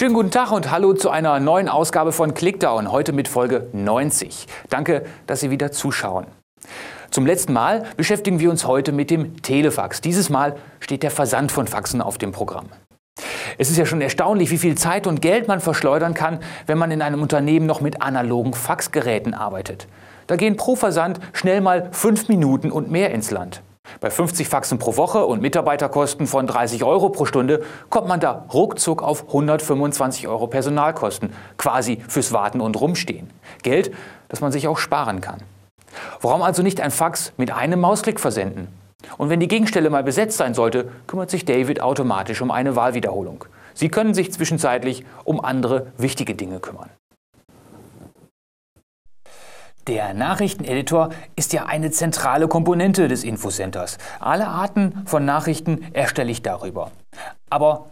Schönen guten Tag und hallo zu einer neuen Ausgabe von Clickdown, heute mit Folge 90. Danke, dass Sie wieder zuschauen. Zum letzten Mal beschäftigen wir uns heute mit dem Telefax. Dieses Mal steht der Versand von Faxen auf dem Programm. Es ist ja schon erstaunlich, wie viel Zeit und Geld man verschleudern kann, wenn man in einem Unternehmen noch mit analogen Faxgeräten arbeitet. Da gehen pro Versand schnell mal fünf Minuten und mehr ins Land. Bei 50 Faxen pro Woche und Mitarbeiterkosten von 30 Euro pro Stunde kommt man da ruckzuck auf 125 Euro Personalkosten, quasi fürs Warten und Rumstehen. Geld, das man sich auch sparen kann. Warum also nicht ein Fax mit einem Mausklick versenden? Und wenn die Gegenstelle mal besetzt sein sollte, kümmert sich David automatisch um eine Wahlwiederholung. Sie können sich zwischenzeitlich um andere wichtige Dinge kümmern. Der Nachrichteneditor ist ja eine zentrale Komponente des Infocenters. Alle Arten von Nachrichten erstelle ich darüber. Aber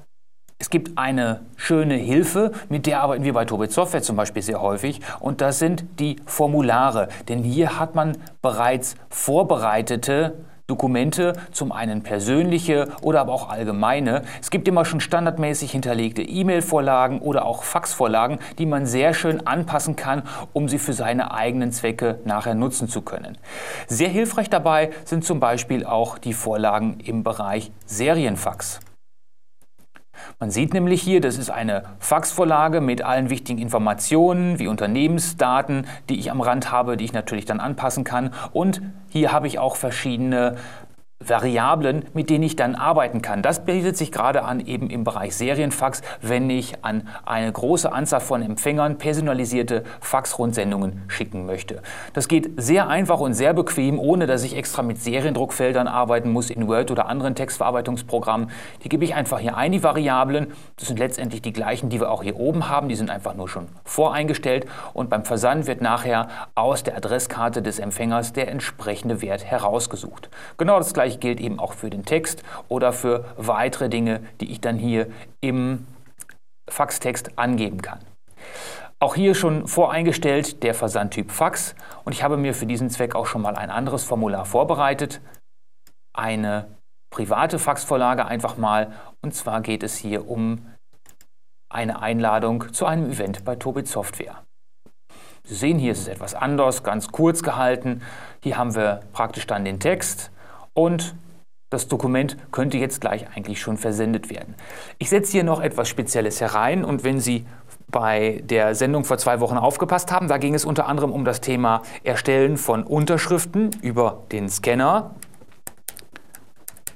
es gibt eine schöne Hilfe, mit der arbeiten wir bei Tobit Software zum Beispiel sehr häufig, und das sind die Formulare. Denn hier hat man bereits vorbereitete Dokumente, zum einen persönliche oder aber auch allgemeine. Es gibt immer schon standardmäßig hinterlegte E-Mail-Vorlagen oder auch Fax-Vorlagen, die man sehr schön anpassen kann, um sie für seine eigenen Zwecke nachher nutzen zu können. Sehr hilfreich dabei sind zum Beispiel auch die Vorlagen im Bereich Serienfax. Man sieht nämlich hier, das ist eine Faxvorlage mit allen wichtigen Informationen wie Unternehmensdaten, die ich am Rand habe, die ich natürlich dann anpassen kann. Und hier habe ich auch verschiedene Variablen, mit denen ich dann arbeiten kann. Das bietet sich gerade an eben im Bereich Serienfax, wenn ich an eine große Anzahl von Empfängern personalisierte Faxrundsendungen schicken möchte. Das geht sehr einfach und sehr bequem, ohne dass ich extra mit Seriendruckfeldern arbeiten muss in Word oder anderen Textverarbeitungsprogrammen. Die gebe ich einfach hier ein, die Variablen. Das sind letztendlich die gleichen, die wir auch hier oben haben. Die sind einfach nur schon voreingestellt und beim Versand wird nachher aus der Adresskarte des Empfängers der entsprechende Wert herausgesucht. Genau das gleiche gleiche gilt eben auch für den Text oder für weitere Dinge, die ich dann hier im Faxtext angeben kann. Auch hier schon voreingestellt der Versandtyp Fax und ich habe mir für diesen Zweck auch schon mal ein anderes Formular vorbereitet. Eine private Faxvorlage einfach mal und zwar geht es hier um eine Einladung zu einem Event bei Tobit Software. Sie sehen, hier ist es etwas anders, ganz kurz gehalten. Hier haben wir praktisch dann den Text und das Dokument könnte jetzt gleich eigentlich schon versendet werden. Ich setze hier noch etwas Spezielles herein und wenn Sie bei der Sendung vor zwei Wochen aufgepasst haben, da ging es unter anderem um das Thema Erstellen von Unterschriften über den Scanner.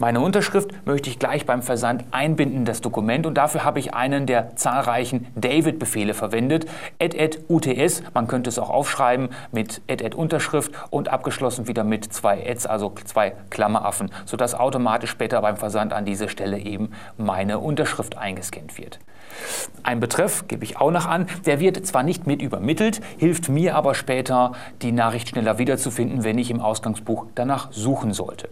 Meine Unterschrift möchte ich gleich beim Versand einbinden in das Dokument und dafür habe ich einen der zahlreichen David-Befehle verwendet. add UTS, man könnte es auch aufschreiben mit add Unterschrift und abgeschlossen wieder mit zwei Ads, also zwei Klammeraffen, sodass automatisch später beim Versand an diese Stelle eben meine Unterschrift eingescannt wird. Ein Betreff gebe ich auch noch an, der wird zwar nicht mit übermittelt, hilft mir aber später, die Nachricht schneller wiederzufinden, wenn ich im Ausgangsbuch danach suchen sollte.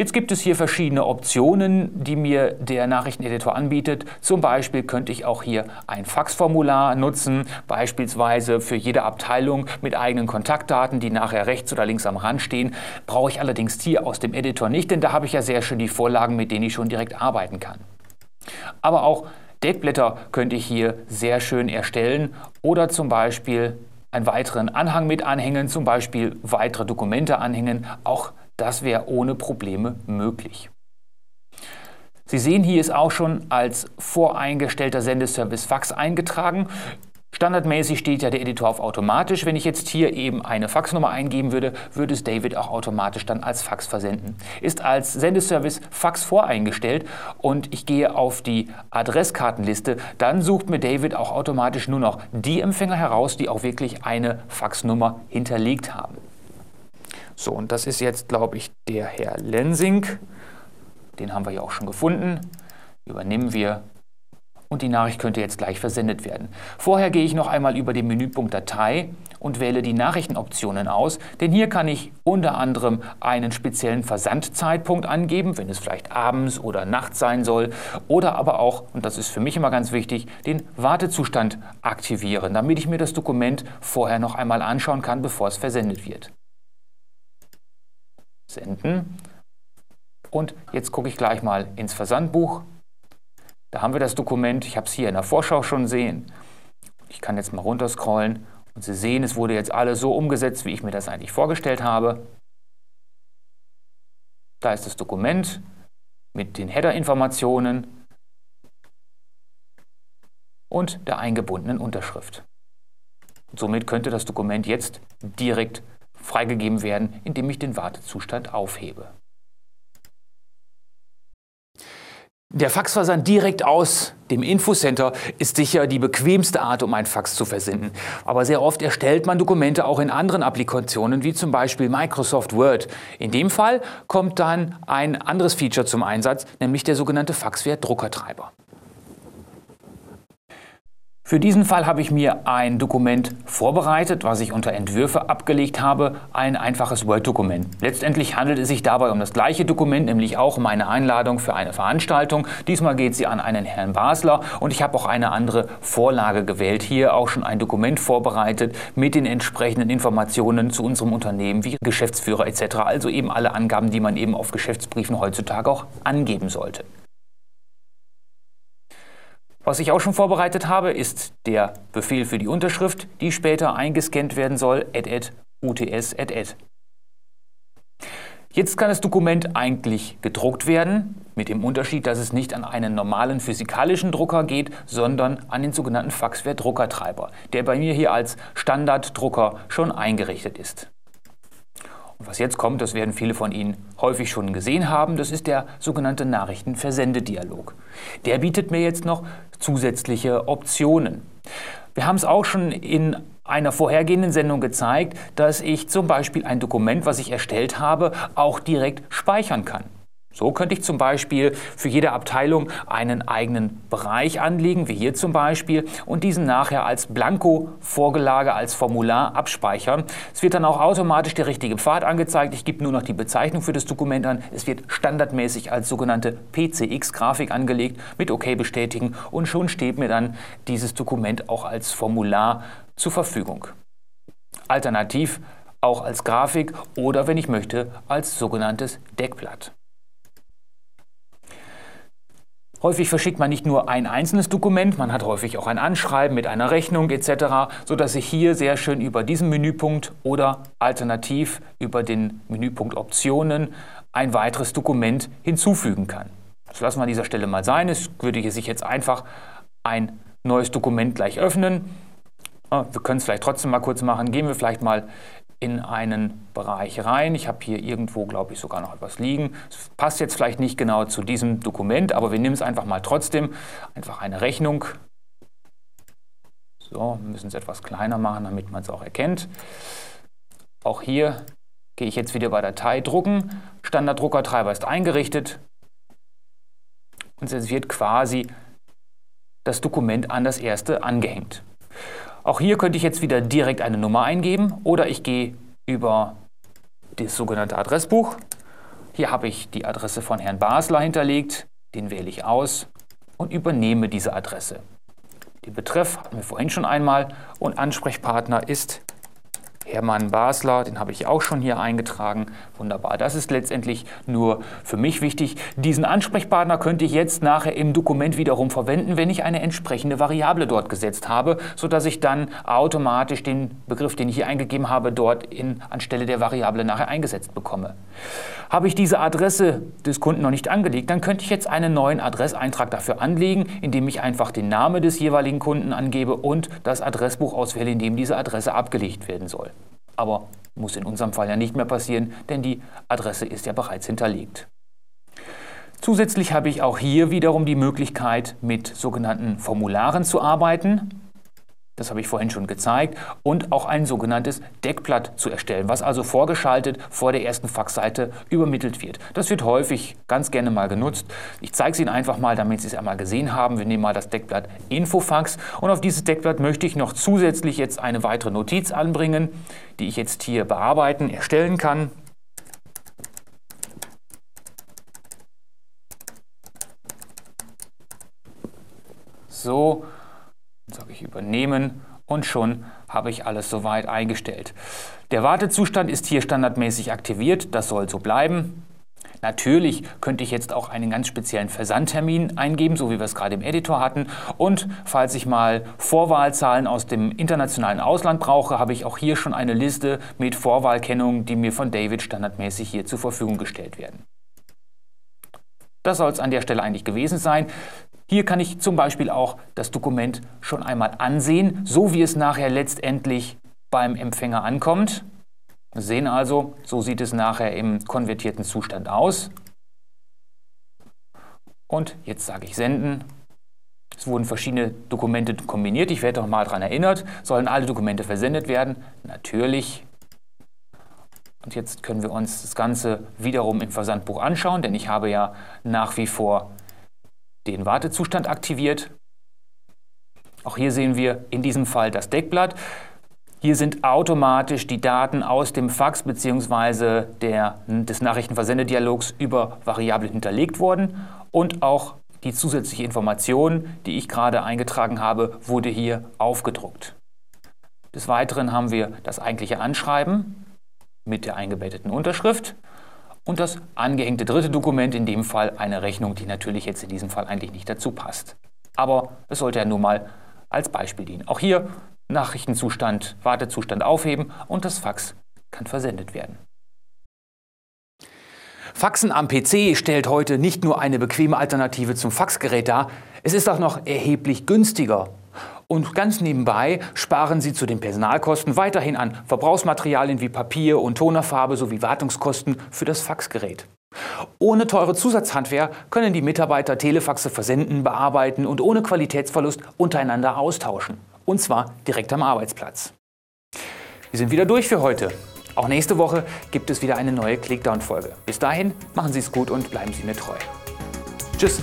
Jetzt gibt es hier verschiedene Optionen, die mir der Nachrichteneditor anbietet. Zum Beispiel könnte ich auch hier ein Faxformular nutzen, beispielsweise für jede Abteilung mit eigenen Kontaktdaten, die nachher rechts oder links am Rand stehen. Brauche ich allerdings hier aus dem Editor nicht, denn da habe ich ja sehr schön die Vorlagen, mit denen ich schon direkt arbeiten kann. Aber auch Deckblätter könnte ich hier sehr schön erstellen oder zum Beispiel einen weiteren Anhang mit anhängen, zum Beispiel weitere Dokumente anhängen. Auch das wäre ohne Probleme möglich. Sie sehen, hier ist auch schon als voreingestellter Sendeservice Fax eingetragen. Standardmäßig steht ja der Editor auf automatisch. Wenn ich jetzt hier eben eine Faxnummer eingeben würde, würde es David auch automatisch dann als Fax versenden. Ist als Sendeservice Fax voreingestellt und ich gehe auf die Adresskartenliste, dann sucht mir David auch automatisch nur noch die Empfänger heraus, die auch wirklich eine Faxnummer hinterlegt haben. So, und das ist jetzt, glaube ich, der Herr Lensing. Den haben wir ja auch schon gefunden. Übernehmen wir und die Nachricht könnte jetzt gleich versendet werden. Vorher gehe ich noch einmal über den Menüpunkt Datei und wähle die Nachrichtenoptionen aus, denn hier kann ich unter anderem einen speziellen Versandzeitpunkt angeben, wenn es vielleicht abends oder nachts sein soll, oder aber auch, und das ist für mich immer ganz wichtig, den Wartezustand aktivieren, damit ich mir das Dokument vorher noch einmal anschauen kann, bevor es versendet wird. Senden. Und jetzt gucke ich gleich mal ins Versandbuch. Da haben wir das Dokument. Ich habe es hier in der Vorschau schon sehen. Ich kann jetzt mal runterscrollen und Sie sehen, es wurde jetzt alles so umgesetzt, wie ich mir das eigentlich vorgestellt habe. Da ist das Dokument mit den Header-Informationen und der eingebundenen Unterschrift. somit könnte das Dokument jetzt direkt freigegeben werden, indem ich den Wartezustand aufhebe. Der Faxversand direkt aus dem Infocenter ist sicher die bequemste Art, um ein Fax zu versenden. Aber sehr oft erstellt man Dokumente auch in anderen Applikationen, wie zum Beispiel Microsoft Word. In dem Fall kommt dann ein anderes Feature zum Einsatz, nämlich der sogenannte Faxwert-Druckertreiber. Für diesen Fall habe ich mir ein Dokument vorbereitet, was ich unter Entwürfe abgelegt habe, ein einfaches Word-Dokument. Letztendlich handelt es sich dabei um das gleiche Dokument, nämlich auch um eine Einladung für eine Veranstaltung. Diesmal geht sie an einen Herrn Basler und ich habe auch eine andere Vorlage gewählt. Hier auch schon ein Dokument vorbereitet mit den entsprechenden Informationen zu unserem Unternehmen wie Geschäftsführer etc. Also eben alle Angaben, die man eben auf Geschäftsbriefen heutzutage auch angeben sollte. Was ich auch schon vorbereitet habe, ist der Befehl für die Unterschrift, die später eingescannt werden soll, add, uts, add. Jetzt kann das Dokument eigentlich gedruckt werden, mit dem Unterschied, dass es nicht an einen normalen physikalischen Drucker geht, sondern an den sogenannten Faxware-Druckertreiber, der bei mir hier als Standarddrucker schon eingerichtet ist. Was jetzt kommt, das werden viele von Ihnen häufig schon gesehen haben, das ist der sogenannte Nachrichtenversendedialog. Der bietet mir jetzt noch zusätzliche Optionen. Wir haben es auch schon in einer vorhergehenden Sendung gezeigt, dass ich zum Beispiel ein Dokument, was ich erstellt habe, auch direkt speichern kann. So könnte ich zum Beispiel für jede Abteilung einen eigenen Bereich anlegen, wie hier zum Beispiel, und diesen nachher als Blanko-Vorgelage, als Formular abspeichern. Es wird dann auch automatisch der richtige Pfad angezeigt. Ich gebe nur noch die Bezeichnung für das Dokument an. Es wird standardmäßig als sogenannte PCX-Grafik angelegt, mit OK bestätigen und schon steht mir dann dieses Dokument auch als Formular zur Verfügung. Alternativ auch als Grafik oder, wenn ich möchte, als sogenanntes Deckblatt. Häufig verschickt man nicht nur ein einzelnes Dokument, man hat häufig auch ein Anschreiben mit einer Rechnung etc., sodass ich hier sehr schön über diesen Menüpunkt oder alternativ über den Menüpunkt Optionen ein weiteres Dokument hinzufügen kann. Das lassen wir an dieser Stelle mal sein. Es würde hier sich jetzt einfach ein neues Dokument gleich öffnen. Wir können es vielleicht trotzdem mal kurz machen. Gehen wir vielleicht mal in einen Bereich rein. Ich habe hier irgendwo, glaube ich, sogar noch etwas liegen. Es passt jetzt vielleicht nicht genau zu diesem Dokument, aber wir nehmen es einfach mal trotzdem. Einfach eine Rechnung. So, wir müssen es etwas kleiner machen, damit man es auch erkennt. Auch hier gehe ich jetzt wieder bei Datei drucken. Standarddruckertreiber ist eingerichtet. Und es wird quasi das Dokument an das erste angehängt. Auch hier könnte ich jetzt wieder direkt eine Nummer eingeben oder ich gehe über das sogenannte Adressbuch. Hier habe ich die Adresse von Herrn Basler hinterlegt, den wähle ich aus und übernehme diese Adresse. Den Betreff hatten wir vorhin schon einmal und Ansprechpartner ist Hermann Basler, den habe ich auch schon hier eingetragen. Wunderbar. Das ist letztendlich nur für mich wichtig. Diesen Ansprechpartner könnte ich jetzt nachher im Dokument wiederum verwenden, wenn ich eine entsprechende Variable dort gesetzt habe, sodass ich dann automatisch den Begriff, den ich hier eingegeben habe, dort in, anstelle der Variable nachher eingesetzt bekomme. Habe ich diese Adresse des Kunden noch nicht angelegt, dann könnte ich jetzt einen neuen Adresseintrag dafür anlegen, indem ich einfach den Namen des jeweiligen Kunden angebe und das Adressbuch auswähle, in dem diese Adresse abgelegt werden soll. Aber muss in unserem Fall ja nicht mehr passieren, denn die Adresse ist ja bereits hinterlegt. Zusätzlich habe ich auch hier wiederum die Möglichkeit, mit sogenannten Formularen zu arbeiten das habe ich vorhin schon gezeigt, und auch ein sogenanntes Deckblatt zu erstellen, was also vorgeschaltet vor der ersten Faxseite übermittelt wird. Das wird häufig ganz gerne mal genutzt. Ich zeige es Ihnen einfach mal, damit Sie es einmal gesehen haben. Wir nehmen mal das Deckblatt Infofax und auf dieses Deckblatt möchte ich noch zusätzlich jetzt eine weitere Notiz anbringen, die ich jetzt hier bearbeiten, erstellen kann. So, sage ich übernehmen und schon habe ich alles soweit eingestellt. Der Wartezustand ist hier standardmäßig aktiviert, das soll so bleiben. Natürlich könnte ich jetzt auch einen ganz speziellen Versandtermin eingeben, so wie wir es gerade im Editor hatten. Und falls ich mal Vorwahlzahlen aus dem internationalen Ausland brauche, habe ich auch hier schon eine Liste mit Vorwahlkennungen, die mir von David standardmäßig hier zur Verfügung gestellt werden. Das soll es an der Stelle eigentlich gewesen sein. Hier kann ich zum Beispiel auch das Dokument schon einmal ansehen, so wie es nachher letztendlich beim Empfänger ankommt. Wir sehen also, so sieht es nachher im konvertierten Zustand aus. Und jetzt sage ich Senden. Es wurden verschiedene Dokumente kombiniert. Ich werde noch mal daran erinnert. Sollen alle Dokumente versendet werden? Natürlich. Und jetzt können wir uns das Ganze wiederum im Versandbuch anschauen, denn ich habe ja nach wie vor den Wartezustand aktiviert. Auch hier sehen wir in diesem Fall das Deckblatt. Hier sind automatisch die Daten aus dem Fax bzw. des Nachrichtenversendedialogs über Variablen hinterlegt worden und auch die zusätzliche Information, die ich gerade eingetragen habe, wurde hier aufgedruckt. Des Weiteren haben wir das eigentliche Anschreiben mit der eingebetteten Unterschrift und das angehängte dritte Dokument, in dem Fall eine Rechnung, die natürlich jetzt in diesem Fall eigentlich nicht dazu passt. Aber es sollte ja nur mal als Beispiel dienen. Auch hier Nachrichtenzustand, Wartezustand aufheben und das Fax kann versendet werden. Faxen am PC stellt heute nicht nur eine bequeme Alternative zum Faxgerät dar, es ist auch noch erheblich günstiger. Und ganz nebenbei sparen Sie zu den Personalkosten weiterhin an Verbrauchsmaterialien wie Papier und Tonerfarbe sowie Wartungskosten für das Faxgerät. Ohne teure Zusatzhandwehr können die Mitarbeiter Telefaxe versenden, bearbeiten und ohne Qualitätsverlust untereinander austauschen. Und zwar direkt am Arbeitsplatz. Wir sind wieder durch für heute. Auch nächste Woche gibt es wieder eine neue Clickdown-Folge. Bis dahin, machen Sie es gut und bleiben Sie mir treu. Tschüss!